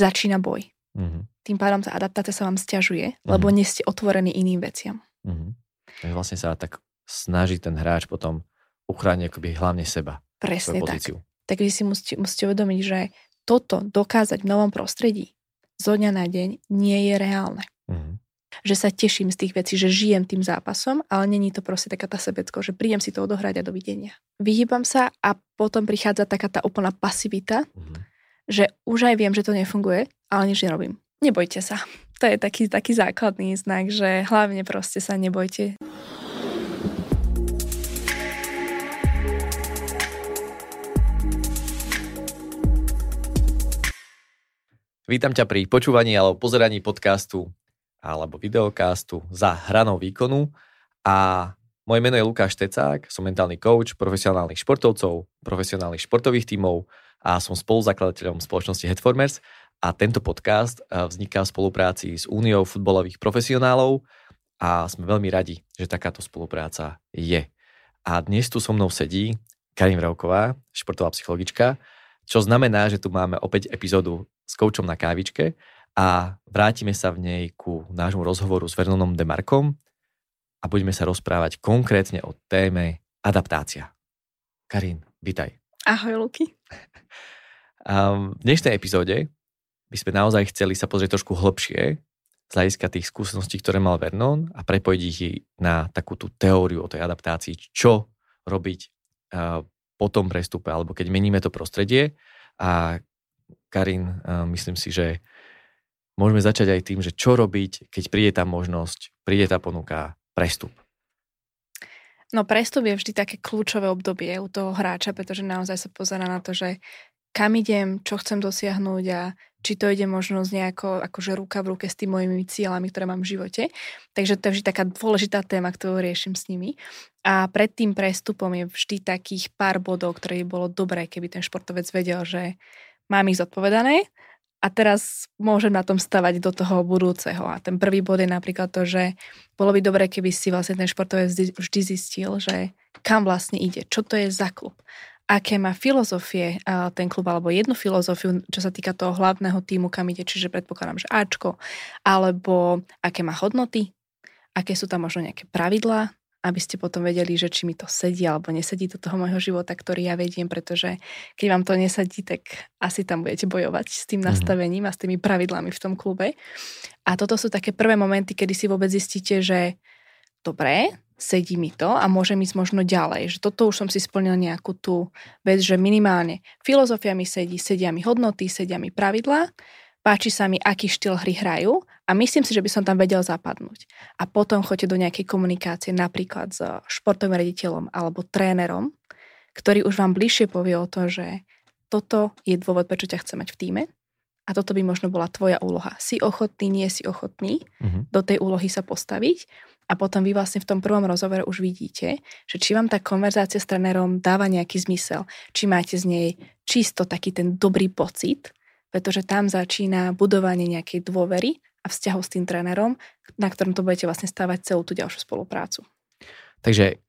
začína boj. Mm-hmm. Tým pádom tá adaptácia sa vám stiažuje, mm-hmm. lebo nie ste otvorení iným veciam. Mm-hmm. Takže vlastne sa tak snaží ten hráč potom uchrániť akoby hlavne seba. Presne tak. Tak vy si musíte, musíte uvedomiť, že toto dokázať v novom prostredí zo dňa na deň nie je reálne. Mm-hmm. Že sa teším z tých vecí, že žijem tým zápasom, ale není to proste taká tá sebecko, že prídem si to odohrať a dovidenia. Vyhýbam sa a potom prichádza taká tá úplná pasivita, mm-hmm. Že už aj viem, že to nefunguje, ale nič nerobím. Nebojte sa. To je taký, taký základný znak, že hlavne proste sa nebojte. Vítam ťa pri počúvaní alebo pozeraní podcastu alebo videocastu za hranou výkonu a moje meno je Lukáš Tecák, som mentálny coach profesionálnych športovcov, profesionálnych športových tímov a som spoluzakladateľom spoločnosti Headformers a tento podcast vzniká v spolupráci s Úniou futbalových profesionálov a sme veľmi radi, že takáto spolupráca je. A dnes tu so mnou sedí Karin Vrauková, športová psychologička, čo znamená, že tu máme opäť epizódu s koučom na kávičke a vrátime sa v nej ku nášmu rozhovoru s Vernonom Demarkom a budeme sa rozprávať konkrétne o téme adaptácia. Karin, vitaj. Ahoj, Luky. v dnešnej epizóde by sme naozaj chceli sa pozrieť trošku hlbšie z hľadiska tých skúseností, ktoré mal Vernon a prepojiť ich na takú tú teóriu o tej adaptácii, čo robiť po tom prestupe, alebo keď meníme to prostredie a Karin, myslím si, že môžeme začať aj tým, že čo robiť, keď príde tá možnosť, príde tá ponuka, prestup. No prestup je vždy také kľúčové obdobie u toho hráča, pretože naozaj sa pozera na to, že kam idem, čo chcem dosiahnuť a či to ide možno z nejako akože ruka v ruke s tými mojimi cieľami, ktoré mám v živote. Takže to je vždy taká dôležitá téma, ktorú riešim s nimi. A pred tým prestupom je vždy takých pár bodov, ktoré by bolo dobré, keby ten športovec vedel, že mám ich zodpovedané a teraz môžem na tom stavať do toho budúceho. A ten prvý bod je napríklad to, že bolo by dobré, keby si vlastne ten športovec vždy zistil, že kam vlastne ide, čo to je za klub, aké má filozofie ten klub, alebo jednu filozofiu, čo sa týka toho hlavného týmu, kam ide, čiže predpokladám, že Ačko, alebo aké má hodnoty, aké sú tam možno nejaké pravidlá, aby ste potom vedeli, že či mi to sedí alebo nesedí do toho môjho života, ktorý ja vediem, pretože keď vám to nesedí, tak asi tam budete bojovať s tým mhm. nastavením a s tými pravidlami v tom klube. A toto sú také prvé momenty, kedy si vôbec zistíte, že dobré, sedí mi to a môžem ísť možno ďalej. Že toto už som si splnil nejakú tú vec, že minimálne filozofia mi sedí, sedia mi hodnoty, sedia mi pravidlá páči sa mi, aký štýl hry hrajú a myslím si, že by som tam vedel zapadnúť. A potom choďte do nejakej komunikácie napríklad s športovým rediteľom alebo trénerom, ktorý už vám bližšie povie o to, že toto je dôvod, prečo ťa chce mať v týme a toto by možno bola tvoja úloha. Si ochotný, nie si ochotný uh-huh. do tej úlohy sa postaviť a potom vy vlastne v tom prvom rozhovore už vidíte, že či vám tá konverzácia s trénerom dáva nejaký zmysel, či máte z nej čisto taký ten dobrý pocit, pretože tam začína budovanie nejakej dôvery a vzťahov s tým trénerom, na ktorom to budete vlastne stávať celú tú ďalšiu spoluprácu. Takže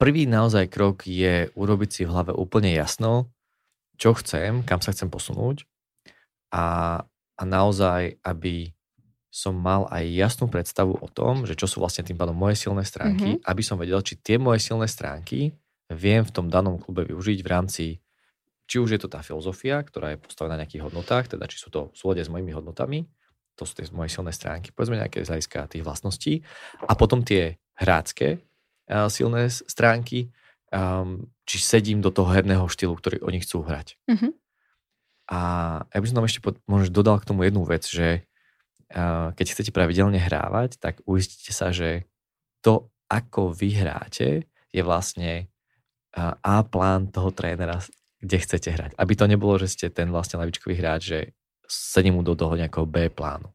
prvý naozaj krok je urobiť si v hlave úplne jasno, čo chcem, kam sa chcem posunúť a, a naozaj, aby som mal aj jasnú predstavu o tom, že čo sú vlastne tým pádom moje silné stránky, mm-hmm. aby som vedel, či tie moje silné stránky viem v tom danom klube využiť v rámci či už je to tá filozofia, ktorá je postavená na nejakých hodnotách, teda či sú to v súlade s mojimi hodnotami, to sú tie moje silné stránky, povedzme nejaké z hľadiska tých vlastností, a potom tie hrácké uh, silné stránky, um, či sedím do toho herného štýlu, ktorý oni chcú hrať. Mm-hmm. A ja by som tam ešte pod, možno dodal k tomu jednu vec, že uh, keď chcete pravidelne hrávať, tak uistite sa, že to, ako vy hráte, je vlastne A plán toho trénera kde chcete hrať. Aby to nebolo, že ste ten vlastne lavičkový hráč, že sedím mu do toho nejakého B plánu.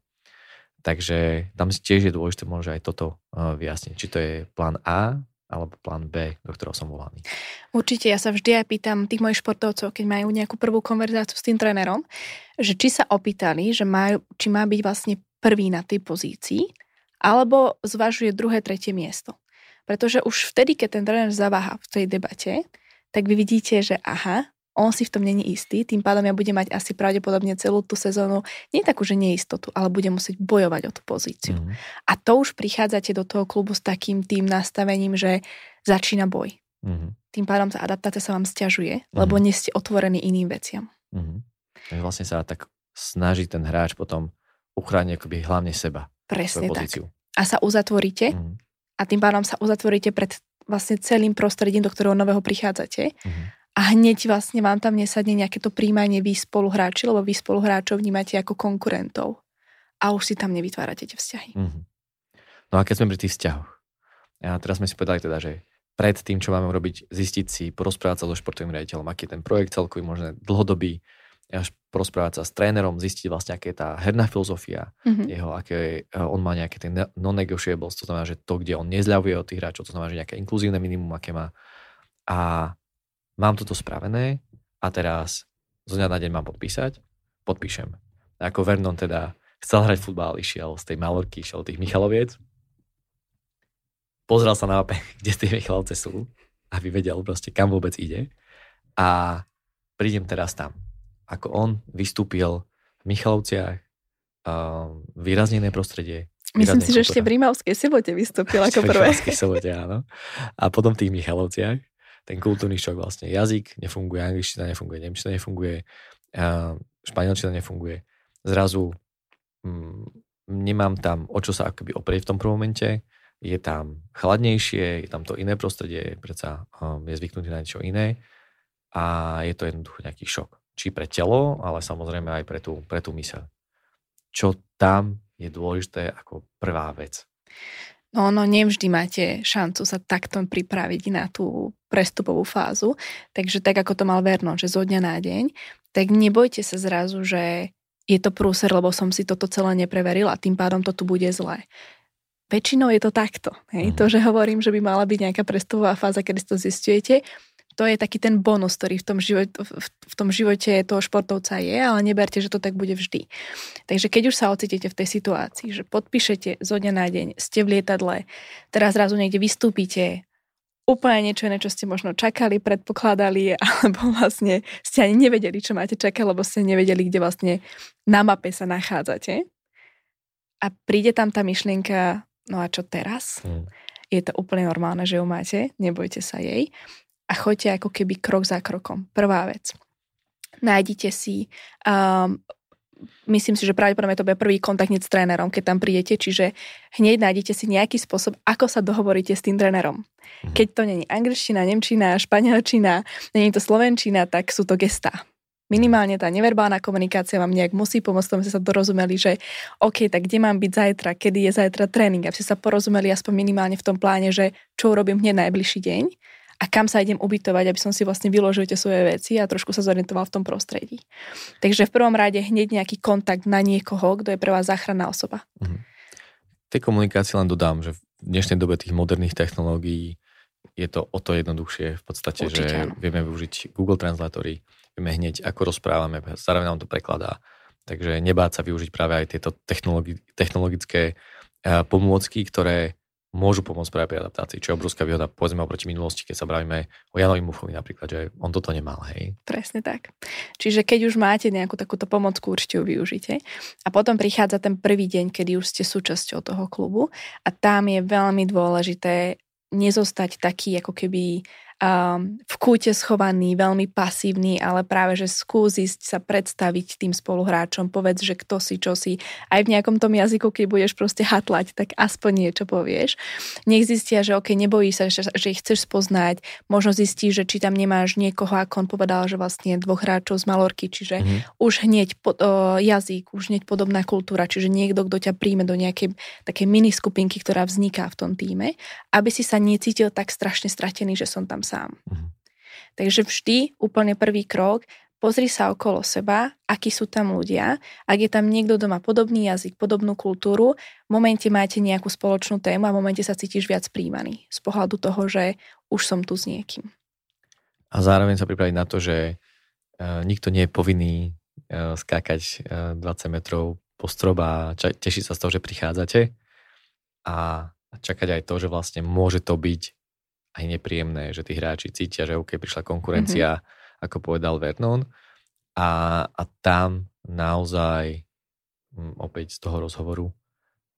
Takže tam tiež je dôležité možno aj toto uh, vyjasniť. Či to je plán A alebo plán B, do ktorého som volaný. Určite, ja sa vždy aj pýtam tých mojich športovcov, keď majú nejakú prvú konverzáciu s tým trénerom, že či sa opýtali, že majú, či má byť vlastne prvý na tej pozícii, alebo zvažuje druhé, tretie miesto. Pretože už vtedy, keď ten tréner zaváha v tej debate, tak vy vidíte, že aha, on si v tom není istý, tým pádom ja budem mať asi pravdepodobne celú tú sezónu, nie takú, že neistotu, ale budem musieť bojovať o tú pozíciu. Mm. A to už prichádzate do toho klubu s takým tým nastavením, že začína boj. Mm. Tým pádom tá adaptácia sa vám stiažuje, mm. lebo nie ste otvorení iným veciam. Mm. Vlastne sa tak snaží ten hráč potom uchrániť akoby hlavne seba. Presne tak. A sa uzatvoríte mm. a tým pádom sa uzatvoríte pred vlastne celým prostredím, do ktorého nového prichádzate. Mm a hneď vlastne vám tam nesadne nejaké to príjmanie vy spoluhráči, lebo vy spoluhráčov vnímate ako konkurentov a už si tam nevytvárate tie vzťahy. Mm-hmm. No a keď sme pri tých vzťahoch, a teraz sme si povedali teda, že pred tým, čo máme robiť, zistiť si, porozprávať sa so športovým riaditeľom, aký je ten projekt celkový, možno dlhodobý, až porozprávať sa s trénerom, zistiť vlastne, aká je tá herná filozofia mm-hmm. jeho, aké e, on má nejaké tie non-negotiables, to znamená, že to, kde on nezľavuje od tých hráčov, to znamená, že nejaké inkluzívne minimum, aké má. A mám toto spravené a teraz zo dňa na deň mám podpísať, podpíšem. A ako Vernon teda chcel hrať futbal, išiel z tej Malorky, išiel do tých Michaloviec, pozrel sa na mape, kde tie Michalovce sú, aby vedel proste, kam vôbec ide. A prídem teraz tam. Ako on vystúpil v Michalovciach, um, výraznené prostredie. Myslím si, že ešte v Rímavskej sobote vystúpil ako prvé. V Rímavskej sobote, áno. A potom v tých Michalovciach ten kultúrny šok vlastne. Jazyk nefunguje, angličtina nefunguje, nemčina nefunguje, španielčina nefunguje. Zrazu mm, nemám tam o čo sa akoby oprieť v tom prvom momente, je tam chladnejšie, je tam to iné prostredie, predsa um, je zvyknutý na niečo iné a je to jednoducho nejaký šok. Či pre telo, ale samozrejme aj pre tú, pre tú myseľ. Čo tam je dôležité ako prvá vec? No, no, nevždy máte šancu sa takto pripraviť na tú prestupovú fázu. Takže tak, ako to mal Verno, že zo dňa na deň, tak nebojte sa zrazu, že je to prúser, lebo som si toto celé nepreveril a tým pádom to tu bude zlé. Väčšinou je to takto. Hej? Mm. To, že hovorím, že by mala byť nejaká prestupová fáza, kedy si to zistujete, to je taký ten bonus, ktorý v tom, živote, v tom živote toho športovca je, ale neberte, že to tak bude vždy. Takže keď už sa ocítite v tej situácii, že podpíšete zo dňa na deň, ste v lietadle, teraz zrazu niekde vystúpite, úplne niečo iné, čo ste možno čakali, predpokladali, alebo vlastne ste ani nevedeli, čo máte čakať, lebo ste nevedeli, kde vlastne na mape sa nachádzate. A príde tam tá myšlienka, no a čo teraz? Hmm. Je to úplne normálne, že ju máte, nebojte sa jej a choďte ako keby krok za krokom. Prvá vec. Nájdite si, um, myslím si, že pravdepodobne to bude prvý kontakt s trénerom, keď tam prídete, čiže hneď nájdete si nejaký spôsob, ako sa dohovoríte s tým trénerom. Mhm. Keď to není angličtina, nemčina, španielčina, není to slovenčina, tak sú to gestá. Minimálne tá neverbálna komunikácia vám nejak musí pomôcť tomu, ste sa dorozumeli, že OK, tak kde mám byť zajtra, kedy je zajtra tréning, aby ste sa porozumeli aspoň minimálne v tom pláne, že čo urobím hneď najbližší deň a kam sa idem ubytovať, aby som si vlastne vyložil tie svoje veci a trošku sa zorientoval v tom prostredí. Takže v prvom rade hneď nejaký kontakt na niekoho, kto je pre vás záchranná osoba. Mhm. Tej komunikácii len dodám, že v dnešnej dobe tých moderných technológií je to o to jednoduchšie v podstate, Určite, že áno. vieme využiť Google Translatory, vieme hneď, ako rozprávame, zároveň nám to prekladá. Takže nebáť sa využiť práve aj tieto technologi- technologické uh, pomôcky, ktoré môžu pomôcť práve pri adaptácii, čo je obrovská výhoda, povedzme oproti minulosti, keď sa bavíme o Janovi Muchovi napríklad, že on toto nemal, hej. Presne tak. Čiže keď už máte nejakú takúto pomocku, určite ju využite. A potom prichádza ten prvý deň, kedy už ste súčasťou toho klubu a tam je veľmi dôležité nezostať taký ako keby um, v kúte schovaný, veľmi pasívny, ale práve, že skús ísť sa predstaviť tým spoluhráčom, povedz, že kto si, čo si. Aj v nejakom tom jazyku, keď budeš proste hatlať, tak aspoň niečo povieš. Nech zistia, že ok, nebojí sa, že, že ich chceš spoznať, možno zistí, že či tam nemáš niekoho, ako on povedal, že vlastne dvoch hráčov z Malorky, čiže mm-hmm. už hneď po, o, jazyk, už hneď podobná kultúra, čiže niekto, kto ťa príjme do nejakej takej mini skupinky, ktorá vzniká v tom týme, aby si sa necítil tak strašne stratený, že som tam sám. Mm-hmm. Takže vždy úplne prvý krok, pozri sa okolo seba, akí sú tam ľudia. Ak je tam niekto, kto má podobný jazyk, podobnú kultúru, v momente máte nejakú spoločnú tému a v momente sa cítiš viac príjmaný z pohľadu toho, že už som tu s niekým. A zároveň sa pripraviť na to, že uh, nikto nie je povinný uh, skákať uh, 20 metrov po strob a ča- tešiť sa z toho, že prichádzate a čakať aj to, že vlastne môže to byť aj nepríjemné, že tí hráči cítia, že OK, prišla konkurencia mm-hmm. ako povedal Vernon. A, a tam naozaj hm, opäť z toho rozhovoru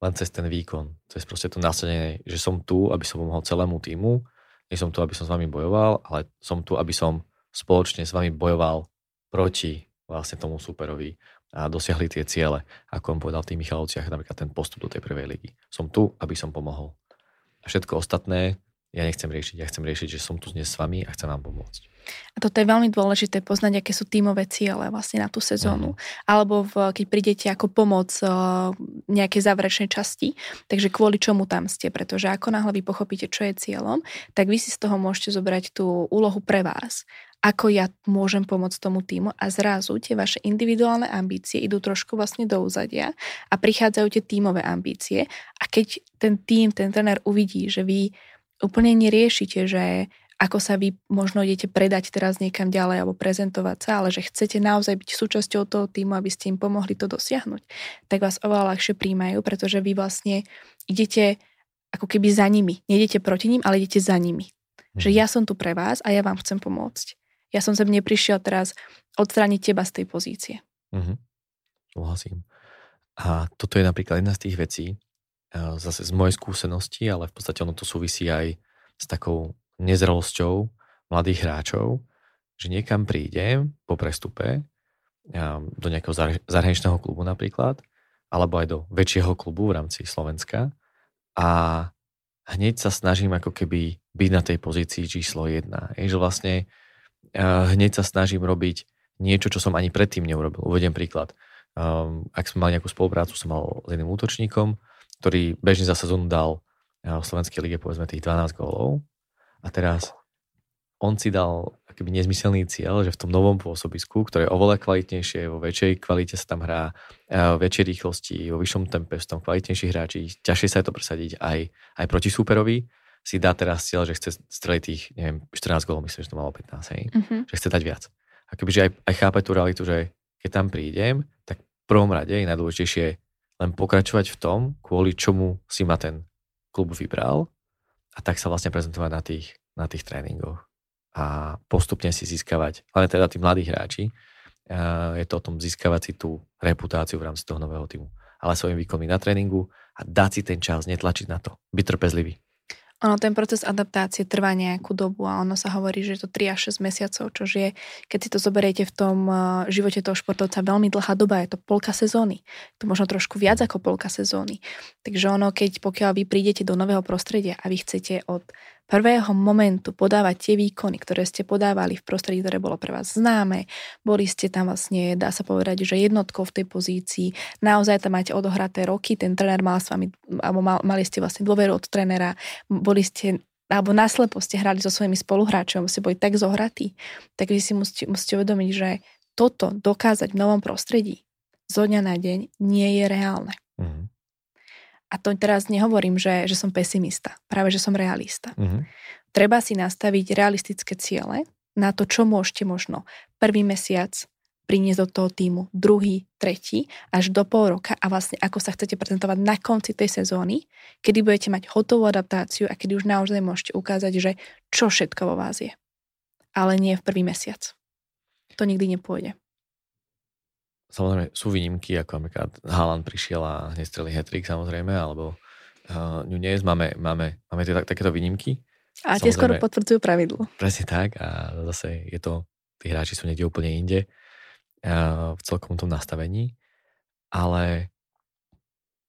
len cez ten výkon, cez proste to nasadenie, že som tu, aby som pomohol celému týmu, nie som tu, aby som s vami bojoval, ale som tu, aby som spoločne s vami bojoval proti vlastne tomu superovi a dosiahli tie ciele, ako on povedal v tých Michalovciach, napríklad ten postup do tej prvej ligy. Som tu, aby som pomohol. A všetko ostatné ja nechcem riešiť. Ja chcem riešiť, že som tu dnes s vami a chcem vám pomôcť. A toto je veľmi dôležité poznať, aké sú tímové ciele vlastne na tú sezónu. Mm. Alebo v, keď prídete ako pomoc uh, nejakej záverečnej časti, takže kvôli čomu tam ste. Pretože ako náhle vy pochopíte, čo je cieľom, tak vy si z toho môžete zobrať tú úlohu pre vás ako ja môžem pomôcť tomu týmu a zrazu tie vaše individuálne ambície idú trošku vlastne do úzadia a prichádzajú tie tímové ambície a keď ten tým, ten tréner uvidí, že vy úplne neriešite, že ako sa vy možno idete predať teraz niekam ďalej alebo prezentovať sa, ale že chcete naozaj byť súčasťou toho týmu, aby ste im pomohli to dosiahnuť, tak vás oveľa ľahšie príjmajú, pretože vy vlastne idete ako keby za nimi. Nejdete proti ním, ale idete za nimi. Že mhm. ja som tu pre vás a ja vám chcem pomôcť. Ja som sem neprišiel teraz odstrániť teba z tej pozície. Mhm. Súhlasím. A toto je napríklad jedna z tých vecí, zase z mojej skúsenosti, ale v podstate ono to súvisí aj s takou nezrelosťou mladých hráčov, že niekam prídem po prestupe do nejakého zahraničného klubu napríklad, alebo aj do väčšieho klubu v rámci Slovenska a hneď sa snažím ako keby byť na tej pozícii číslo jedna. Je, že vlastne hneď sa snažím robiť niečo, čo som ani predtým neurobil. Uvediem príklad. ak som mal nejakú spoluprácu, som mal s jedným útočníkom, ktorý bežne za sezónu dal eh, v Slovenskej lige povedzme tých 12 gólov a teraz on si dal akýby nezmyselný cieľ, že v tom novom pôsobisku, ktoré je oveľa kvalitnejšie, vo väčšej kvalite sa tam hrá, eh, vo väčšej rýchlosti, vo vyššom tempe, sú tam kvalitnejší hráči, ťažšie sa je to presadiť aj, aj proti súperovi, si dá teraz cieľ, že chce streliť tých, neviem, 14 gólov, myslím, že to malo 15, hej? Mm-hmm. že chce dať viac. A kebyže aj, aj chápe tú realitu, že keď tam prídem, tak v prvom rade je najdôležitejšie len pokračovať v tom, kvôli čomu si ma ten klub vybral a tak sa vlastne prezentovať na tých, na tých tréningoch a postupne si získavať, ale teda tí mladí hráči, je to o tom získavať si tú reputáciu v rámci toho nového týmu. Ale svojim výkonmi na tréningu a dať si ten čas, netlačiť na to. Byť trpezlivý. Ono, ten proces adaptácie trvá nejakú dobu a ono sa hovorí, že je to 3 až 6 mesiacov, čo je, keď si to zoberiete v tom eh, živote toho športovca, veľmi dlhá doba, je to polka sezóny. To možno trošku viac ako polka sezóny. Takže ono, keď pokiaľ vy prídete do nového prostredia a vy chcete od prvého momentu podávať tie výkony, ktoré ste podávali v prostredí, ktoré bolo pre vás známe. Boli ste tam vlastne, dá sa povedať, že jednotkou v tej pozícii. Naozaj tam máte odohraté roky, ten tréner mal s vami, alebo mal, mali ste vlastne dôveru od trénera, boli ste alebo naslepo ste hrali so svojimi spoluhráčmi, ste boli tak zohratí, tak vy si musíte, musíte uvedomiť, že toto dokázať v novom prostredí zo dňa na deň nie je reálne. Mm. A to teraz nehovorím, že, že som pesimista, práve že som realista. Mm-hmm. Treba si nastaviť realistické ciele na to, čo môžete možno prvý mesiac priniesť do toho týmu, druhý, tretí, až do pol roka a vlastne ako sa chcete prezentovať na konci tej sezóny, kedy budete mať hotovú adaptáciu a kedy už naozaj môžete ukázať, že čo všetko vo vás je. Ale nie v prvý mesiac. To nikdy nepôjde. Samozrejme sú výnimky, ako napríklad Haaland prišiel a hneď strelil hetrik samozrejme, alebo uh, Nunez, máme, máme, máme tie, tak, takéto výnimky. A tie skoro potvrdzujú pravidlo. Presne tak a zase je to, tí hráči sú niekde úplne inde uh, v celkom tom nastavení, ale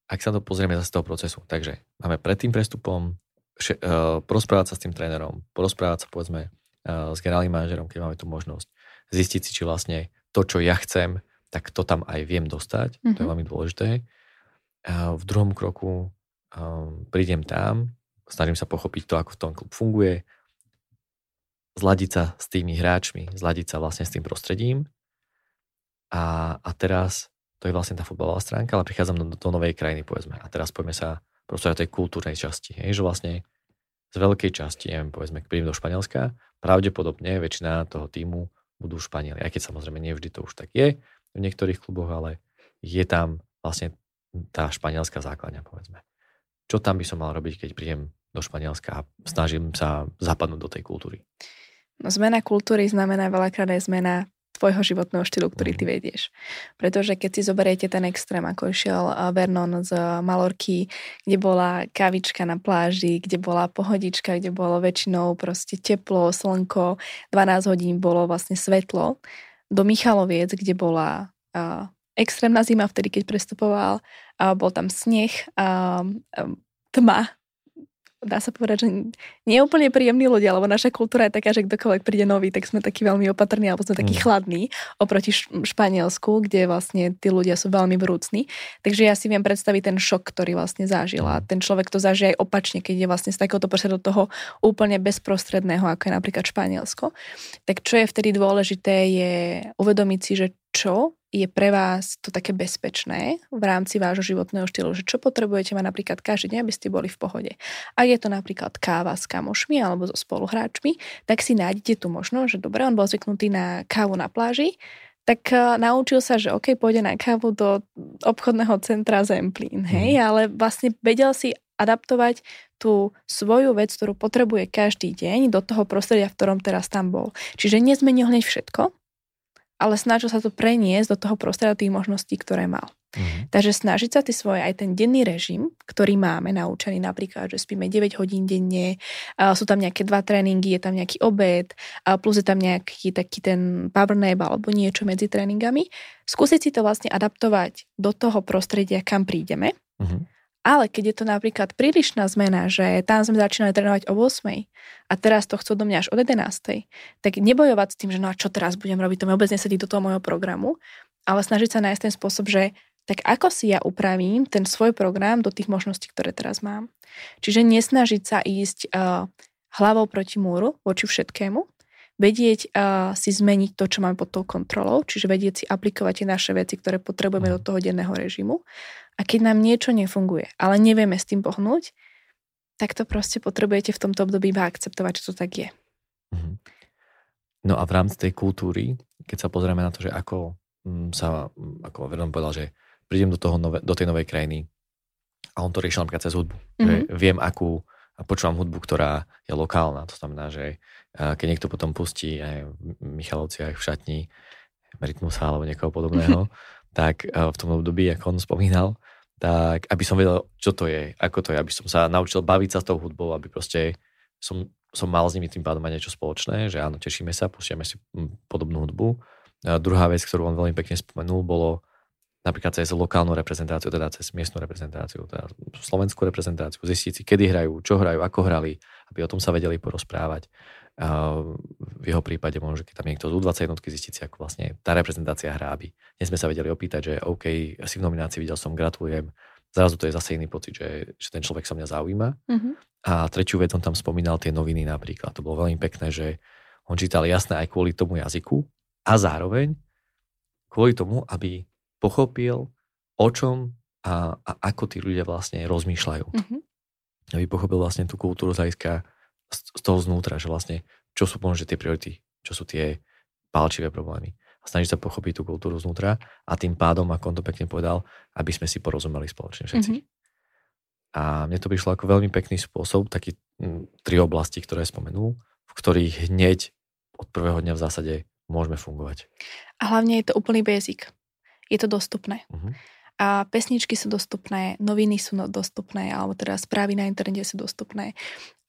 ak sa to pozrieme zase z toho procesu, takže máme pred tým prestupom še, uh, porozprávať sa s tým trénerom, porozprávať sa povedzme uh, s generálnym manažerom, keď máme tú možnosť, zistiť si, či vlastne to, čo ja chcem, tak to tam aj viem dostať. Mm-hmm. To je mhm. veľmi dôležité. A v druhom kroku um, prídem tam, snažím sa pochopiť to, ako v tom klub funguje, zladiť sa s tými hráčmi, zladiť sa vlastne s tým prostredím. A, a teraz, to je vlastne tá futbalová stránka, ale prichádzam do, do novej krajiny, povedzme. A teraz poďme sa proste o tej kultúrnej časti. Hej, že vlastne z veľkej časti, neviem, povedzme, keď prídem do Španielska, pravdepodobne väčšina toho týmu budú Španieli. Aj keď samozrejme nie vždy to už tak je, v niektorých kluboch, ale je tam vlastne tá španielská základňa, povedzme. Čo tam by som mal robiť, keď prídem do Španielska a snažím sa zapadnúť do tej kultúry? No, zmena kultúry znamená veľakrát aj zmena tvojho životného štýlu, ktorý ty mhm. vedieš. Pretože keď si zoberiete ten extrém, ako išiel Vernon z Malorky, kde bola kavička na pláži, kde bola pohodička, kde bolo väčšinou proste teplo, slnko, 12 hodín bolo vlastne svetlo, do Michaloviec, kde bola extrémna zima, vtedy keď prestupoval, bol tam sneh, tma, dá sa povedať, že nie je úplne príjemní ľudia, lebo naša kultúra je taká, že kdokoľvek príde nový, tak sme takí veľmi opatrní, alebo sme takí mm. chladní oproti Španielsku, kde vlastne tí ľudia sú veľmi vrúcni. Takže ja si viem predstaviť ten šok, ktorý vlastne zažila. Ten človek to zažije aj opačne, keď je vlastne z takéhoto do toho úplne bezprostredného, ako je napríklad Španielsko. Tak čo je vtedy dôležité, je uvedomiť si, že čo je pre vás to také bezpečné v rámci vášho životného štýlu, že čo potrebujete mať napríklad každý deň, aby ste boli v pohode. A je to napríklad káva s kamošmi alebo so spoluhráčmi, tak si nájdete tu možnosť, že dobre, on bol zvyknutý na kávu na pláži, tak uh, naučil sa, že OK, pôjde na kávu do obchodného centra Zemplín, hej, mm. ale vlastne vedel si adaptovať tú svoju vec, ktorú potrebuje každý deň do toho prostredia, v ktorom teraz tam bol. Čiže nezmenil hneď všetko, ale snažil sa to preniesť do toho prostredia tých možností, ktoré mal. Mm. Takže snažiť sa ty svoje, aj ten denný režim, ktorý máme naučený napríklad, že spíme 9 hodín denne, sú tam nejaké dva tréningy, je tam nejaký obed, plus je tam nejaký taký ten power nap alebo niečo medzi tréningami. Skúsiť si to vlastne adaptovať do toho prostredia, kam prídeme. Mm. Ale keď je to napríklad prílišná zmena, že tam sme začínali trénovať o 8 a teraz to chcú do mňa až o 11, tak nebojovať s tým, že no a čo teraz budem robiť, to mi vôbec nesedí do toho môjho programu, ale snažiť sa nájsť ten spôsob, že tak ako si ja upravím ten svoj program do tých možností, ktoré teraz mám. Čiže nesnažiť sa ísť uh, hlavou proti múru voči všetkému, vedieť uh, si zmeniť to, čo máme pod tou kontrolou, čiže vedieť si aplikovať tie naše veci, ktoré potrebujeme do toho denného režimu a keď nám niečo nefunguje, ale nevieme s tým pohnúť, tak to proste potrebujete v tomto období iba akceptovať, že to tak je. Mhm. No a v rámci tej kultúry, keď sa pozrieme na to, že ako mm, sa, mm, ako Vernon povedal, že prídem do, toho nové, do tej novej krajiny a on to riešil napríklad cez hudbu. Mm-hmm. Že mhm. viem, akú, a počúvam hudbu, ktorá je lokálna. To znamená, že keď niekto potom pustí aj v Michalovciach v šatni Rytmusa alebo niekoho podobného, tak v tom období, ako on spomínal, tak aby som vedel, čo to je, ako to je, aby som sa naučil baviť sa s tou hudbou, aby proste som, som mal s nimi tým pádom mať niečo spoločné, že áno, tešíme sa, púšťame si hm, podobnú hudbu. A druhá vec, ktorú on veľmi pekne spomenul, bolo napríklad cez lokálnu reprezentáciu, teda cez miestnu reprezentáciu, teda slovenskú reprezentáciu, zistiť si, kedy hrajú, čo hrajú, ako hrali, aby o tom sa vedeli porozprávať. V jeho prípade možno, keď tam niekto z U20 jednotky zistiť si, ako vlastne tá reprezentácia hrá, aby dnes sme sa vedeli opýtať, že OK, asi v nominácii videl som, gratulujem, zrazu to je zase iný pocit, že, že ten človek sa mňa zaujíma. Mm-hmm. A tretiu vec, on tam spomínal tie noviny napríklad. To bolo veľmi pekné, že on čítal jasné aj kvôli tomu jazyku a zároveň kvôli tomu, aby pochopil, o čom a, a ako tí ľudia vlastne rozmýšľajú. Mm-hmm. Aby pochopil vlastne tú kultúru z hľadiska z toho znútra, že vlastne čo sú možno tie priority, čo sú tie palčivé problémy. A snažiť sa pochopiť tú kultúru znútra a tým pádom, ako on to pekne povedal, aby sme si porozumeli spoločne všetci. Mm-hmm. A mne to prišlo ako veľmi pekný spôsob, taký m, tri oblasti, ktoré spomenul, v ktorých hneď od prvého dňa v zásade môžeme fungovať. A hlavne je to úplný basic. Je to dostupné. Uh-huh a pesničky sú dostupné, noviny sú no, dostupné, alebo teda správy na internete sú dostupné.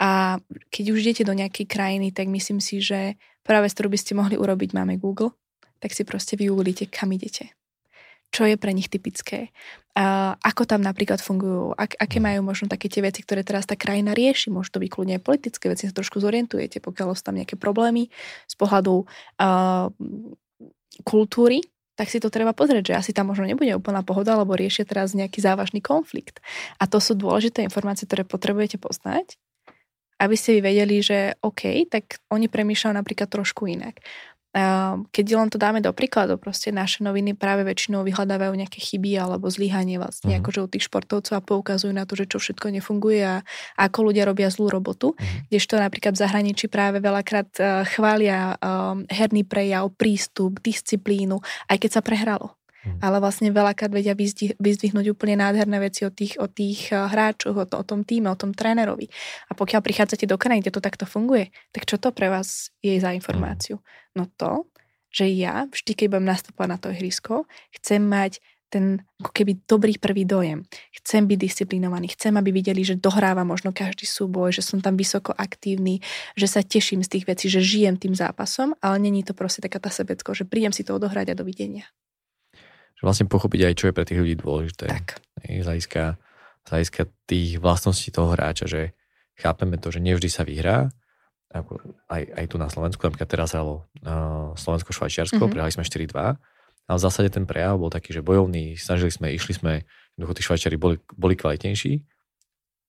A keď už idete do nejakej krajiny, tak myslím si, že práve z ktorú by ste mohli urobiť, máme Google, tak si proste vygooglite, kam idete. Čo je pre nich typické. A ako tam napríklad fungujú, ak, aké majú možno také tie veci, ktoré teraz tá krajina rieši. Môžu to byť kľudne politické veci, sa trošku zorientujete, pokiaľ sú tam nejaké problémy z pohľadu uh, kultúry, tak si to treba pozrieť, že asi tam možno nebude úplná pohoda, lebo riešia teraz nejaký závažný konflikt. A to sú dôležité informácie, ktoré potrebujete poznať, aby ste vy vedeli, že OK, tak oni premýšľajú napríklad trošku inak. Ehm, keď len to dáme do príkladu, proste naše noviny práve väčšinou vyhľadávajú nejaké chyby alebo zlyhanie vlastne, uh-huh. akože u tých športovcov a poukazujú na to, že čo všetko nefunguje a ako ľudia robia zlú robotu, uh-huh. kdežto napríklad v zahraničí práve veľakrát uh, chvália um, herný prejav, prístup, disciplínu, aj keď sa prehralo. Hmm. Ale vlastne veľakrát vedia vyzdvihnúť úplne nádherné veci o tých, o tých eh, hráčoch, o, to, o tom týme, o tom trénerovi. A pokiaľ prichádzate do krajiny, kde to takto funguje, tak čo to pre vás je za informáciu? Hmm. No to, že ja vždy, keď budem nastupovať na to ihrisko, chcem mať ten ako keby dobrý prvý dojem. Chcem byť disciplinovaný, chcem, aby videli, že dohráva možno každý súboj, že som tam vysoko aktívny, že sa teším z tých vecí, že žijem tým zápasom, ale není to proste taká tá sebecko, že prídem si to odohrať a dovidenia. Že vlastne pochopiť aj, čo je pre tých ľudí dôležité. Tak. Z hľadiska, z hľadiska tých vlastností toho hráča, že chápeme to, že nevždy sa vyhrá, ako aj, aj tu na Slovensku, napríklad teraz hralo uh, Slovensko-Švajčiarsko, mm-hmm. prehrali sme 4-2, ale v zásade ten prejav bol taký, že bojovný, snažili sme, išli sme, jednoducho tí Švajčiari boli, boli kvalitnejší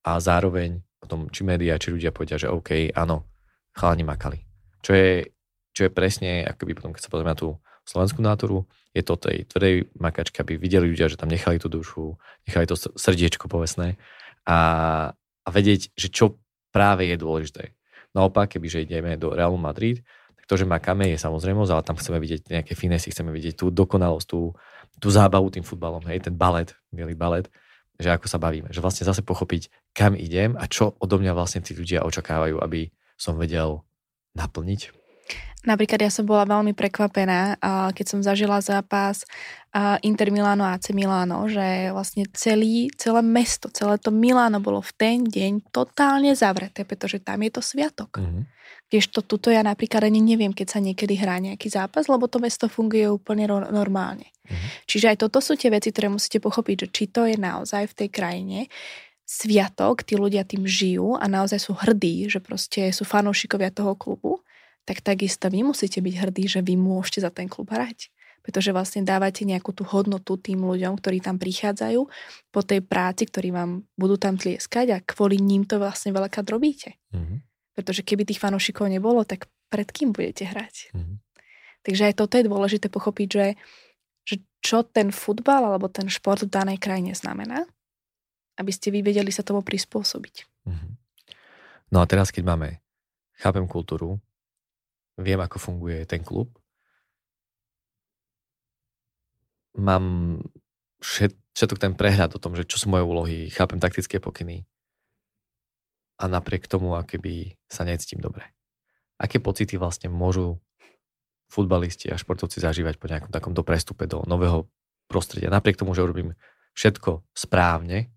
a zároveň potom, či médiá, či ľudia povedia, že OK, áno, chalani makali. Čo je, čo je presne, akoby potom, keď sa pozrieme na tú slovenskú náturu, je to tej tvrdej makačky, aby videli ľudia, že tam nechali tú dušu, nechali to srdiečko povesné a, a vedieť, že čo práve je dôležité. Naopak, kebyže ideme do Realu Madrid, to, že makáme, je samozrejmosť, ale tam chceme vidieť nejaké finesy, chceme vidieť tú dokonalosť, tú, tú zábavu tým futbalom, hej, ten balet, milý balet, že ako sa bavíme, že vlastne zase pochopiť, kam idem a čo odo mňa vlastne tí ľudia očakávajú, aby som vedel naplniť. Napríklad ja som bola veľmi prekvapená, keď som zažila zápas Inter Milano a AC Milano, že vlastne celý, celé mesto, celé to Milano bolo v ten deň totálne zavreté, pretože tam je to sviatok. Mm-hmm. Vieš to, tuto ja napríklad ani neviem, keď sa niekedy hrá nejaký zápas, lebo to mesto funguje úplne ro- normálne. Mm-hmm. Čiže aj toto sú tie veci, ktoré musíte pochopiť, že či to je naozaj v tej krajine sviatok, tí ľudia tým žijú a naozaj sú hrdí, že proste sú fanúšikovia toho klubu, tak takisto vy musíte byť hrdí, že vy môžete za ten klub hrať. Pretože vlastne dávate nejakú tú hodnotu tým ľuďom, ktorí tam prichádzajú po tej práci, ktorí vám budú tam tlieskať a kvôli ním to vlastne veľakrát robíte. Mm-hmm. Pretože keby tých fanúšikov nebolo, tak pred kým budete hrať? Mm-hmm. Takže aj toto je dôležité pochopiť, že, že čo ten futbal alebo ten šport v danej krajine znamená, aby ste vy vedeli sa tomu prispôsobiť. Mm-hmm. No a teraz, keď máme, chápem kultúru, viem, ako funguje ten klub, mám všetok ten prehľad o tom, že čo sú moje úlohy, chápem taktické pokyny, a napriek tomu, by sa necítim dobre. Aké pocity vlastne môžu futbalisti a športovci zažívať po nejakom takomto prestupe do nového prostredia, napriek tomu, že urobím všetko správne,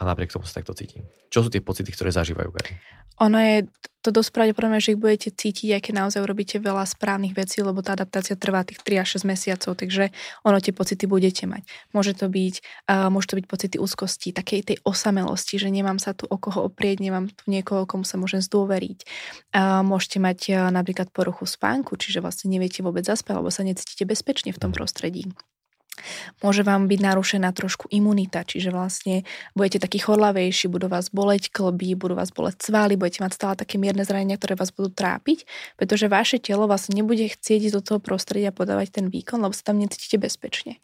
a napriek tomu sa takto cítim. Čo sú tie pocity, ktoré zažívajú Gary? Ono je to dosť pravdepodobné, že ich budete cítiť, aj keď naozaj urobíte veľa správnych vecí, lebo tá adaptácia trvá tých 3 až 6 mesiacov, takže ono tie pocity budete mať. Môže to byť, uh, môže to byť pocity úzkosti, takej tej osamelosti, že nemám sa tu o koho oprieť, nemám tu niekoho, komu sa môžem zdôveriť. Uh, môžete mať uh, napríklad poruchu spánku, čiže vlastne neviete vôbec zaspať, alebo sa necítite bezpečne v tom mhm. prostredí. Môže vám byť narušená trošku imunita, čiže vlastne budete taký chorlavejší, budú vás boleť klby, budú vás boleť svaly, budete mať stále také mierne zranenia, ktoré vás budú trápiť, pretože vaše telo vás nebude chcieť do toho prostredia podávať ten výkon, lebo sa tam necítite bezpečne.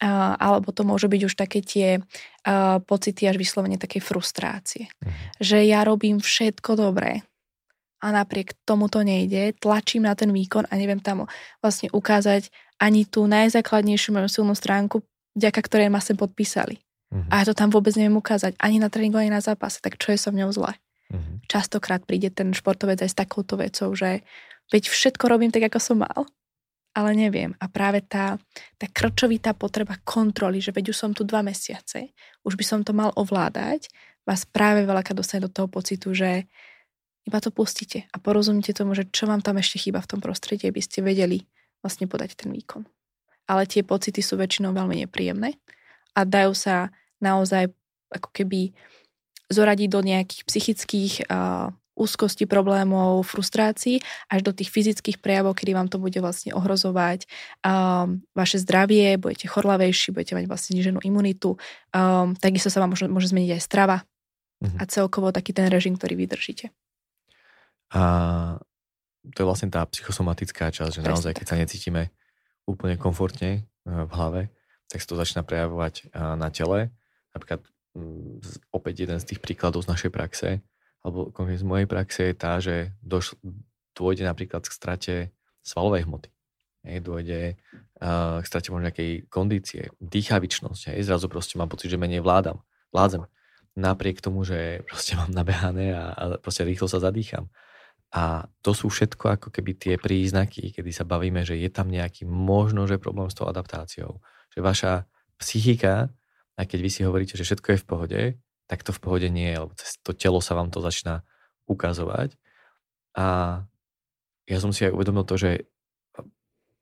A, alebo to môže byť už také tie a, pocity až vyslovene takej frustrácie. Mhm. Že ja robím všetko dobré, a napriek tomu to nejde, tlačím na ten výkon a neviem tam vlastne ukázať ani tú najzákladnejšiu moju silnú stránku, vďaka ktorej ma sem podpísali. Uh-huh. A ja to tam vôbec neviem ukázať, ani na tréningu, ani na zápase, tak čo je so mňou zle? Uh-huh. Častokrát príde ten športovec aj s takouto vecou, že veď všetko robím tak, ako som mal, ale neviem. A práve tá, tá krčovitá potreba kontroly, že veď už som tu dva mesiace, už by som to mal ovládať, vás práve veľakrát dostane do toho pocitu, že iba to pustíte a porozumíte tomu, že čo vám tam ešte chýba v tom prostredí, aby ste vedeli vlastne podať ten výkon. Ale tie pocity sú väčšinou veľmi nepríjemné a dajú sa naozaj ako keby zoradiť do nejakých psychických uh, úzkosti, problémov, frustrácií, až do tých fyzických prejavov, kedy vám to bude vlastne ohrozovať um, vaše zdravie, budete chorlavejší, budete mať vlastne zniženú imunitu, um, takisto sa vám môže, môže zmeniť aj strava mm-hmm. a celkovo taký ten režim, ktorý vydržíte. A to je vlastne tá psychosomatická časť, že naozaj, keď sa necítime úplne komfortne eh, v hlave, tak sa to začína prejavovať eh, na tele. Napríklad mm, opäť jeden z tých príkladov z našej praxe, alebo konkrétne z mojej praxe je tá, že došl, dôjde napríklad k strate svalovej hmoty. hej, dôjde uh, k strate možno nejakej kondície, dýchavičnosť, hej, zrazu proste mám pocit, že menej vládam, vládzem. Napriek tomu, že proste mám nabehané a, a proste rýchlo sa zadýcham. A to sú všetko ako keby tie príznaky, kedy sa bavíme, že je tam nejaký možno, že problém s tou adaptáciou. Že vaša psychika, a keď vy si hovoríte, že všetko je v pohode, tak to v pohode nie je, lebo to telo sa vám to začína ukazovať. A ja som si aj uvedomil to, že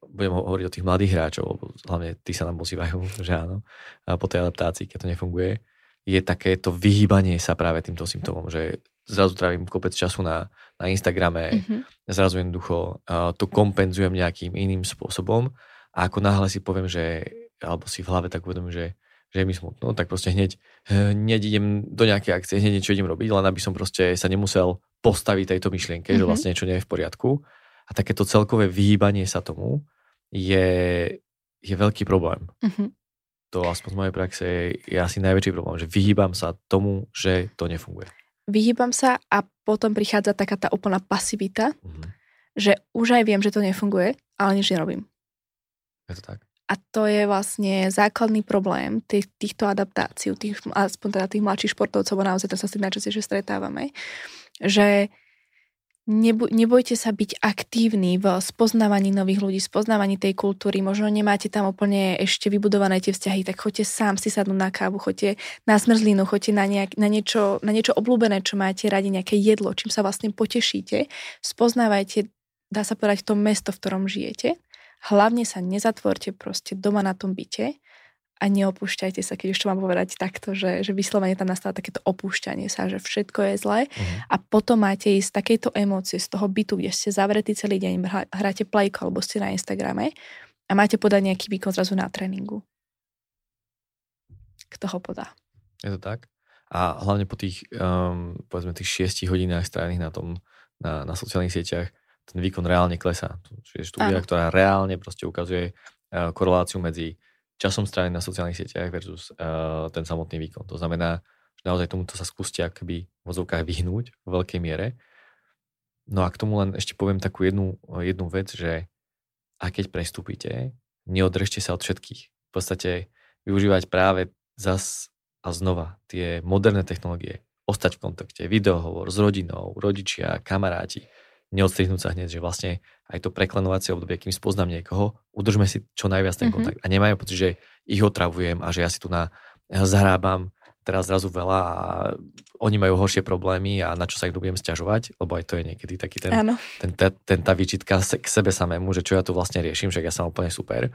budem hovoriť o tých mladých hráčov, lebo hlavne tí sa nám ozývajú, že áno, a po tej adaptácii, keď to nefunguje, je takéto vyhýbanie sa práve týmto symptómom, že zrazu trávim kopec času na, na Instagrame, mm-hmm. zrazu jednoducho uh, to kompenzujem nejakým iným spôsobom a ako náhle si poviem, že alebo si v hlave tak uvedomím, že že je mi smutno, tak proste hneď, hneď idem do nejakej akcie, hneď niečo idem robiť, len aby som proste sa nemusel postaviť tejto myšlienke, mm-hmm. že mhm. vlastne niečo nie je v poriadku. A takéto celkové vyhýbanie sa tomu je, je veľký problém. Mm-hmm. To aspoň z mojej praxe je, je asi najväčší problém, že vyhýbam sa tomu, že to nefunguje. Vyhýbam sa a potom prichádza taká tá úplná pasivita, mm-hmm. že už aj viem, že to nefunguje, ale nič nerobím. Je to tak? A to je vlastne základný problém tých, týchto adaptácií, tých, aspoň teda tých mladších športovcov, bo naozaj to sa s tým najčastejšie stretávame, že neboj, nebojte sa byť aktívni v spoznávaní nových ľudí, spoznávaní tej kultúry, možno nemáte tam úplne ešte vybudované tie vzťahy, tak choďte sám si sadnúť na kávu, choďte na zmrzlinu, choďte na, nejak, na, niečo, na niečo obľúbené, čo máte radi, nejaké jedlo, čím sa vlastne potešíte, spoznávajte, dá sa povedať, to mesto, v ktorom žijete. Hlavne sa nezatvorte proste doma na tom byte a neopúšťajte sa, keď už to mám povedať takto, že, že vyslovene tam nastáva takéto opúšťanie sa, že všetko je zlé uh-huh. a potom máte ísť z takejto emócie, z toho bytu, kde ste zavretí celý deň, hráte plajko alebo ste na Instagrame a máte podať nejaký výkon zrazu na tréningu. Kto ho podá? Je to tak? A hlavne po tých, um, povedzme, tých šiestich hodinách strávených na tom, na, na sociálnych sieťach, ten výkon reálne klesá. Čiže štúdia, Áno. ktorá reálne proste ukazuje uh, koreláciu medzi časom strávený na sociálnych sieťach versus uh, ten samotný výkon. To znamená, že naozaj tomuto sa skúste akoby v vozovkách vyhnúť v veľkej miere. No a k tomu len ešte poviem takú jednu, jednu vec, že a keď prestúpite, neodržte sa od všetkých. V podstate využívať práve zas a znova tie moderné technológie, ostať v kontakte, videohovor s rodinou, rodičia, kamaráti, neodstrihnúť sa hneď, že vlastne aj to preklenovacie obdobie, kým spoznám niekoho, udržme si čo najviac ten mm-hmm. kontakt. A nemajú pocit, že ich otravujem a že ja si tu na zahrábam teraz zrazu veľa a oni majú horšie problémy a na čo sa ich budem stiažovať, lebo aj to je niekedy taký ten, ten, ten, ten tá výčitka k sebe samému, že čo ja tu vlastne riešim, že ja som úplne super,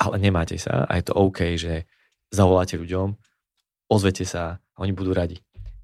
ale nemáte sa a je to OK, že zavoláte ľuďom, ozvete sa a oni budú radi.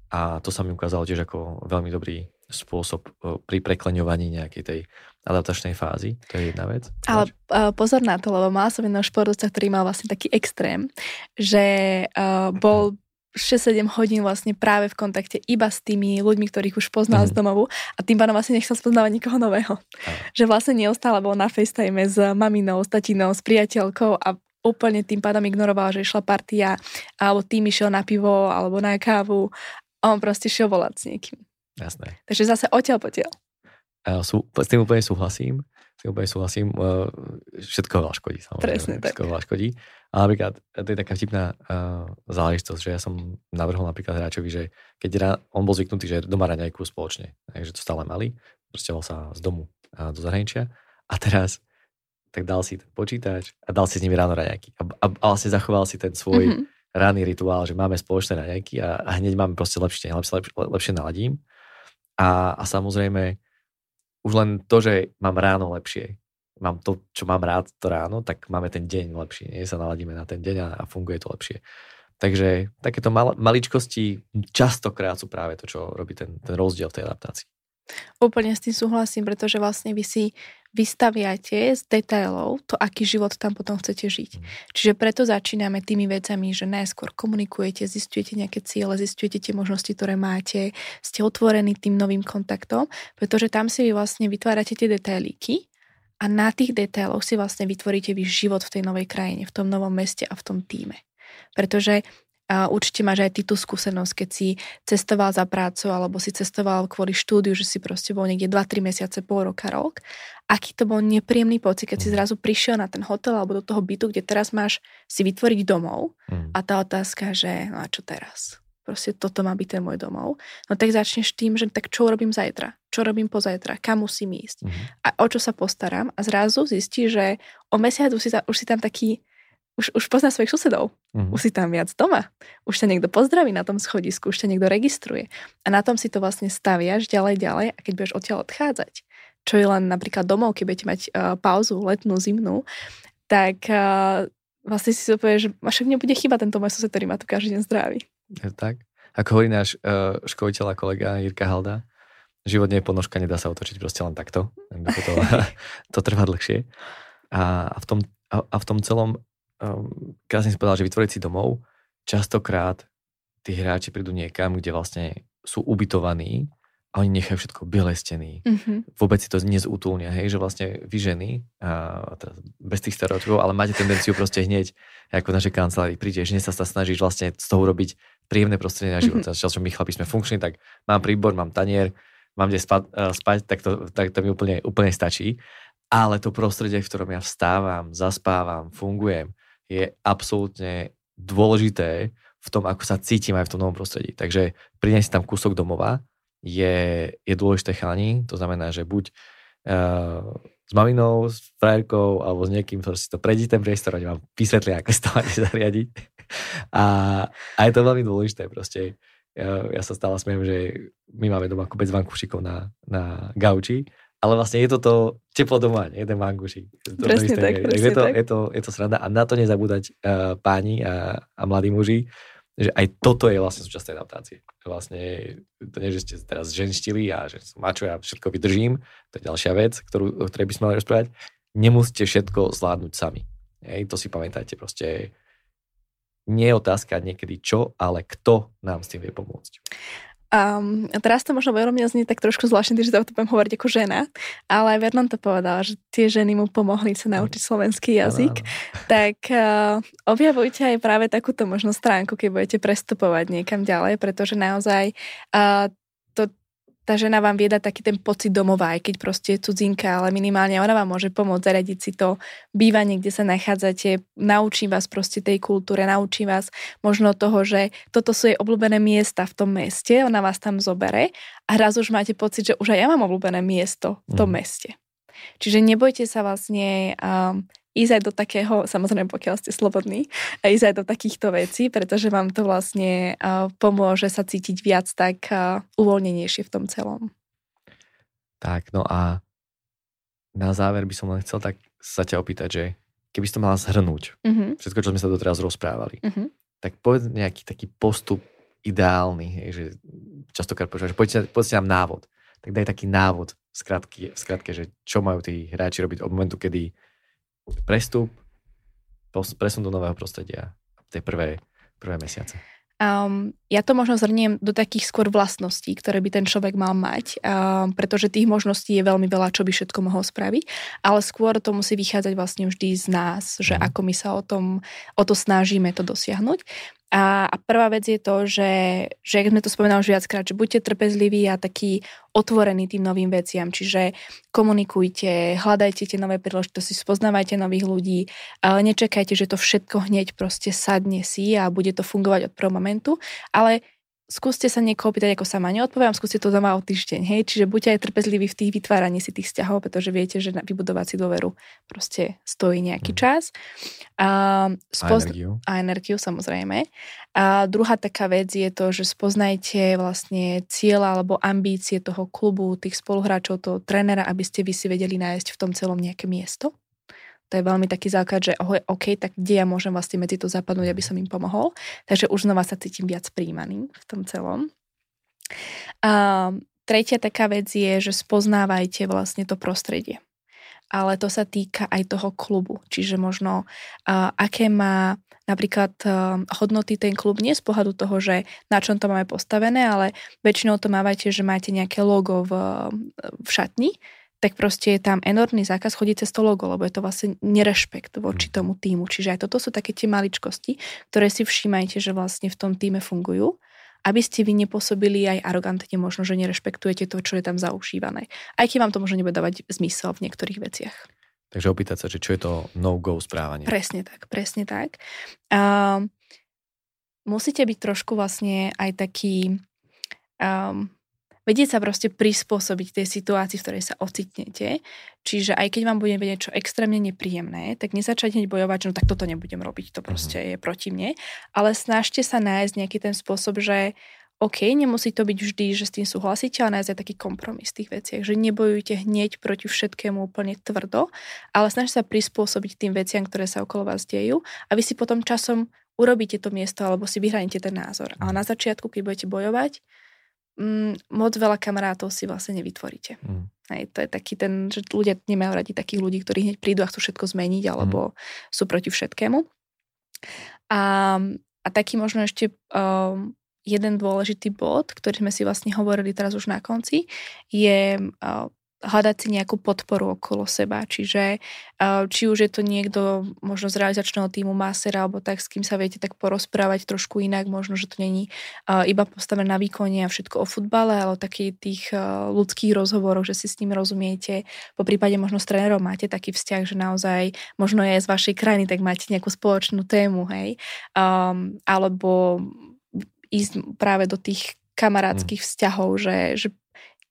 A to sa mi ukázalo tiež ako veľmi dobrý spôsob pri prekleňovaní nejakej tej adaptačnej fázy. To je jedna vec. Ale pozor na to, lebo mala som jedného športovca, ktorý mal vlastne taký extrém, že uh, bol 6-7 hodín vlastne práve v kontakte iba s tými ľuďmi, ktorých už poznal mm. z mhm. domovu a tým pádom vlastne nechcel spoznávať nikoho nového. Aj. Že vlastne neustále bol na FaceTime s maminou, s tatinou, s priateľkou a úplne tým pádom ignoroval, že išla partia alebo tým išiel na pivo alebo na kávu a on proste šiel volať s niekým. Jasné. Takže zase odtiaľ potiaľ. Sú, s tým úplne súhlasím. S tým úplne súhlasím. Všetko veľa škodí, samozrejme. Presne Všetko tak. veľa škodí. A napríklad, to je taká vtipná uh, záležitosť, že ja som navrhol napríklad hráčovi, že keď rá, on bol zvyknutý, že doma raňajku spoločne, takže to stále mali, proste sa z domu uh, do zahraničia a teraz tak dal si ten počítač a dal si s nimi ráno raňajky. A, a, a vlastne zachoval si ten svoj mm-hmm. ranný rituál, že máme spoločné raňajky a, a hneď máme proste lepšie, lepšie, lepšie, lepšie naladím. A, a samozrejme, už len to, že mám ráno lepšie, mám to, čo mám rád to ráno, tak máme ten deň lepší. Nie sa naladíme na ten deň a, a funguje to lepšie. Takže takéto mal, maličkosti častokrát sú práve to, čo robí ten, ten rozdiel v tej adaptácii. Úplne s tým súhlasím, pretože vlastne vy si vystaviate z detailov to, aký život tam potom chcete žiť. Mm. Čiže preto začíname tými vecami, že najskôr komunikujete, zistujete nejaké ciele, zistujete tie možnosti, ktoré máte, ste otvorení tým novým kontaktom, pretože tam si vy vlastne vytvárate tie detailíky a na tých detailoch si vlastne vytvoríte vy život v tej novej krajine, v tom novom meste a v tom týme. Pretože A určite máš aj ty tú skúsenosť, keď si cestoval za prácu alebo si cestoval kvôli štúdiu, že si proste bol niekde 2-3 mesiace, pol roka, rok. Aký to bol nepríjemný pocit, keď si mm. zrazu prišiel na ten hotel alebo do toho bytu, kde teraz máš si vytvoriť domov mm. a tá otázka, že no a čo teraz? Proste toto má byť ten môj domov. No tak začneš tým, že tak čo robím zajtra? Čo robím pozajtra? Kam musím ísť? Mm. A o čo sa postaram? A zrazu zistíš, že o mesiac už si, už si tam taký už, už pozná svojich susedov. Mm-hmm. Už si tam viac doma. Už ťa niekto pozdraví na tom schodisku, už ťa niekto registruje. A na tom si to vlastne staviaš ďalej, ďalej a keď budeš odtiaľ odchádzať, čo je len napríklad domov, keď budete mať uh, pauzu letnú, zimnú, tak uh, vlastne si si povieš, že však nebude chyba tento môj sused, ktorý ma tu každý deň zdraví. Je tak. Ako hovorí náš uh, školiteľ a kolega Jirka Halda, život nie je ponožka, nedá sa otočiť proste len takto. To, to trvá dlhšie. A v tom, a v tom celom um, krásne si povedal, že vytvoriť si domov, častokrát tí hráči prídu niekam, kde vlastne sú ubytovaní a oni nechajú všetko biele steny. Mm-hmm. Vôbec si to nezútulnia, hej, že vlastne vy ženy, a teraz bez tých stereotypov, ale máte tendenciu proste hneď, ako v našej kancelárii prídeš, hneď sa, sa snažíš vlastne z toho robiť príjemné prostredie na život. Mm-hmm. Často my chlapi sme funkční, tak mám príbor, mám tanier, mám kde spať, uh, spať tak, to, tak to mi úplne, úplne stačí. Ale to prostredie, v ktorom ja vstávam, zaspávam, fungujem, je absolútne dôležité v tom, ako sa cítim aj v tom novom prostredí. Takže priniesť tam kúsok domova je, je dôležité chalani, to znamená, že buď uh, s maminou, s frajerkou alebo s niekým, kto si to predí ten priestor a vám vysvetlia, ako sa to máte zariadiť. A, a je to veľmi dôležité proste. Ja, ja sa stále smiem, že my máme doma kopec vankúšikov na, na gauči ale vlastne je to to teplo doma, nie ten vanguši. Presne tak, presne je to, tak. Je to, je to sranda a na to nezabúdať uh, páni a, a mladí muži, že aj toto je vlastne súčasť tej adaptácie. Vlastne to nie, že ste teraz ženštili a že som mačo, ja všetko vydržím, to je ďalšia vec, ktorú, o ktorej by sme mali rozprávať. Nemusíte všetko zvládnuť sami. Hej, to si pamätajte, proste nie je otázka niekedy čo, ale kto nám s tým vie pomôcť. Um, a teraz to možno veľmi znie tak trošku zvláštne, že to budem hovoriť ako žena, ale Vernon to povedal, že tie ženy mu pomohli sa naučiť slovenský jazyk, ano, ano. tak uh, objavujte aj práve takúto možno stránku, keď budete prestupovať niekam ďalej, pretože naozaj uh, tá žena vám vie dať taký ten pocit domova, aj keď proste je cudzinka, ale minimálne ona vám môže pomôcť zaradiť si to bývanie, kde sa nachádzate, naučí vás proste tej kultúre, naučí vás možno toho, že toto sú jej obľúbené miesta v tom meste, ona vás tam zobere a raz už máte pocit, že už aj ja mám obľúbené miesto v tom mm. meste. Čiže nebojte sa vlastne um, ísť aj do takého, samozrejme pokiaľ ste slobodní, ísť aj do takýchto vecí, pretože vám to vlastne uh, pomôže sa cítiť viac tak uh, uvoľnenejšie v tom celom. Tak, no a na záver by som len chcel tak sa ťa opýtať, že keby si to mala zhrnúť, mm-hmm. všetko, čo sme sa doteraz rozprávali, mm-hmm. tak povedz nejaký taký postup ideálny, hej, že častokrát počúvaš, poďte nám návod. Tak daj taký návod v skratke, v skratke, že čo majú tí hráči robiť od momentu, kedy prestup, presun do nového prostredia tej prvé, prvé mesiace? Um, ja to možno zhrniem do takých skôr vlastností, ktoré by ten človek mal mať, um, pretože tých možností je veľmi veľa, čo by všetko mohol spraviť, ale skôr to musí vychádzať vlastne vždy z nás, že mm. ako my sa o, tom, o to snažíme to dosiahnuť. A, a prvá vec je to, že, že jak sme to spomenali už viackrát, že buďte trpezliví a taký otvorení tým novým veciam, čiže komunikujte, hľadajte tie nové príležitosti, spoznávajte nových ľudí, ale nečakajte, že to všetko hneď proste sadne si a bude to fungovať od prvého momentu, ale skúste sa niekoho pýtať, ako sama neodpoviem, skúste to doma o týždeň, hej, čiže buďte aj trpezliví v tých vytváraní si tých vzťahov, pretože viete, že vybudovať si dôveru proste stojí nejaký mm. čas. A, spoz... a energiu. A energiu, samozrejme. A druhá taká vec je to, že spoznajte vlastne cieľa alebo ambície toho klubu, tých spoluhráčov, toho trénera, aby ste vy si vedeli nájsť v tom celom nejaké miesto to je veľmi taký základ, že oh, OK, tak kde ja môžem vlastne medzi to zapadnúť, aby som im pomohol. Takže už znova sa cítim viac príjmaný v tom celom. A tretia taká vec je, že spoznávajte vlastne to prostredie. Ale to sa týka aj toho klubu. Čiže možno uh, aké má napríklad uh, hodnoty ten klub nie z pohľadu toho, že na čom to máme postavené, ale väčšinou to mávate, že máte nejaké logo v, v šatni, tak proste je tam enormný zákaz chodiť cez to logo, lebo je to vlastne nerešpekt voči Mhm. tomu týmu. Čiže aj toto sú také tie maličkosti, ktoré si všímajte, že vlastne v tom týme fungujú aby ste vy nepôsobili aj arogantne, možno, že nerešpektujete to, čo je tam zaužívané. Aj keď vám to možno nebude dávať zmysel v niektorých veciach. Takže opýtať sa, že čo je to no-go správanie. Presne tak, presne tak. Um, musíte byť trošku vlastne aj taký... Um, vedieť sa proste prispôsobiť tej situácii, v ktorej sa ocitnete. Čiže aj keď vám bude vedieť čo extrémne nepríjemné, tak nezačať hneď bojovať, že no tak toto nebudem robiť, to proste Mhm. je proti mne. Ale snažte sa nájsť nejaký ten spôsob, že OK, nemusí to byť vždy, že s tým súhlasíte, ale nájsť aj taký kompromis v tých veciach, že nebojujte hneď proti všetkému úplne tvrdo, ale snažte sa prispôsobiť tým veciam, ktoré sa okolo vás dejú a vy si potom časom urobíte to miesto alebo si vyhranite ten názor. Ale na začiatku, keď budete bojovať, mm, moc veľa kamarátov si vlastne nevytvoríte. Mm. Hej, to je taký ten, že ľudia nemajú radi takých ľudí, ktorí hneď prídu a chcú všetko zmeniť, alebo sú proti všetkému. A, a taký možno ešte um, jeden dôležitý bod, ktorý sme si vlastne hovorili teraz už na konci, je uh, hľadať si nejakú podporu okolo seba. Čiže uh, či už je to niekto možno z realizačného týmu masera, alebo tak, s kým sa viete tak porozprávať trošku inak, možno, že to není uh, iba postavené na výkone a všetko o futbale, ale o takých tých uh, ľudských rozhovoroch, že si s ním rozumiete. Po prípade možno s trénerom máte taký vzťah, že naozaj možno je z vašej krajiny, tak máte nejakú spoločnú tému, hej. Um, alebo ísť práve do tých kamarátskych mm. vzťahov, že, že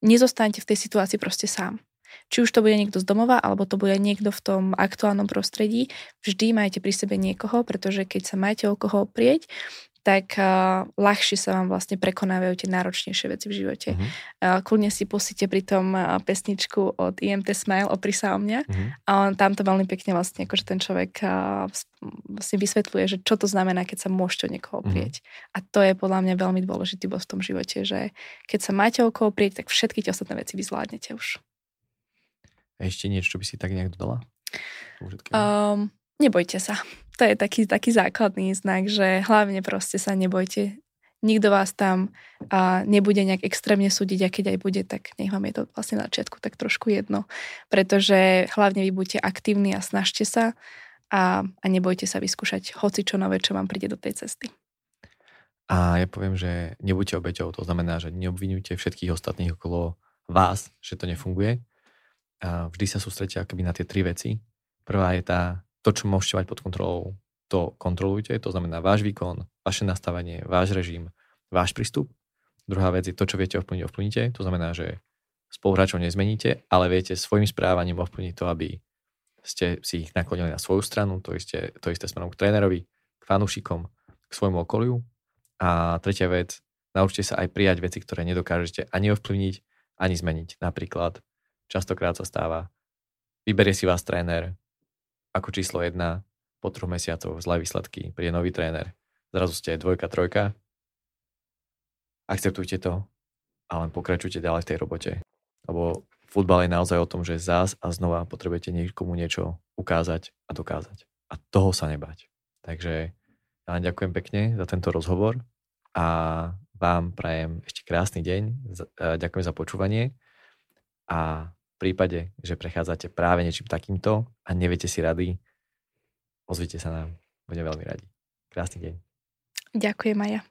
nezostanete v tej situácii proste sám. Či už to bude niekto z domova, alebo to bude niekto v tom aktuálnom prostredí, vždy majte pri sebe niekoho, pretože keď sa máte o koho oprieť, tak uh, ľahšie sa vám vlastne prekonávajú tie náročnejšie veci v živote. Mhm. Uh, kľudne si pustíte pri tom uh, pesničku od IMT Smile Opri sa o mňa. Mhm. A on tam to veľmi pekne vlastne, akože ten človek uh, vlastne vysvetľuje, že čo to znamená, keď sa môžete o niekoho oprieť. A to je podľa mňa veľmi dôležitý bod v tom živote, že keď sa máte o koho oprieť, tak všetky tie ostatné veci vy zvládnete už. A ešte niečo, čo by si tak nejak dodala? Um, nebojte sa. To je taký, taký základný znak, že hlavne proste sa nebojte. Nikto vás tam a nebude nejak extrémne súdiť a keď aj bude, tak nech vám je to vlastne na začiatku tak trošku jedno. Pretože hlavne vy buďte aktívni a snažte sa a, a nebojte sa vyskúšať hoci čo nové, čo vám príde do tej cesty. A ja poviem, že nebuďte obeťou, to znamená, že neobvinujte všetkých ostatných okolo vás, že to nefunguje. A vždy sa sústredite akoby na tie tri veci. Prvá je tá, to, čo môžete mať pod kontrolou, to kontrolujte, to znamená váš výkon, vaše nastavenie, váš režim, váš prístup. Druhá vec je to, čo viete ovplyvniť, ovplyvnite. To znamená, že spoluhráčov nezmeníte, ale viete svojim správaním ovplyvniť to, aby ste si ich naklonili na svoju stranu, to isté, to isté smerom k trénerovi, k fanúšikom, k svojmu okoliu. A tretia vec, naučte sa aj prijať veci, ktoré nedokážete ani ovplyvniť, ani zmeniť. Napríklad, častokrát sa stáva, vyberie si vás tréner ako číslo jedna, po troch mesiacoch zlé výsledky, príde nový tréner, zrazu ste dvojka, trojka, akceptujte to a len pokračujte ďalej v tej robote. Lebo futbal je naozaj o tom, že zás a znova potrebujete niekomu niečo ukázať a dokázať. A toho sa nebať. Takže ja len ďakujem pekne za tento rozhovor a vám prajem ešte krásny deň. E, Ďakujem za počúvanie a prípade, že prechádzate práve niečím takýmto a neviete si rady, ozvite sa nám. Budeme veľmi radi. Krásny deň. Ďakujem, Maja.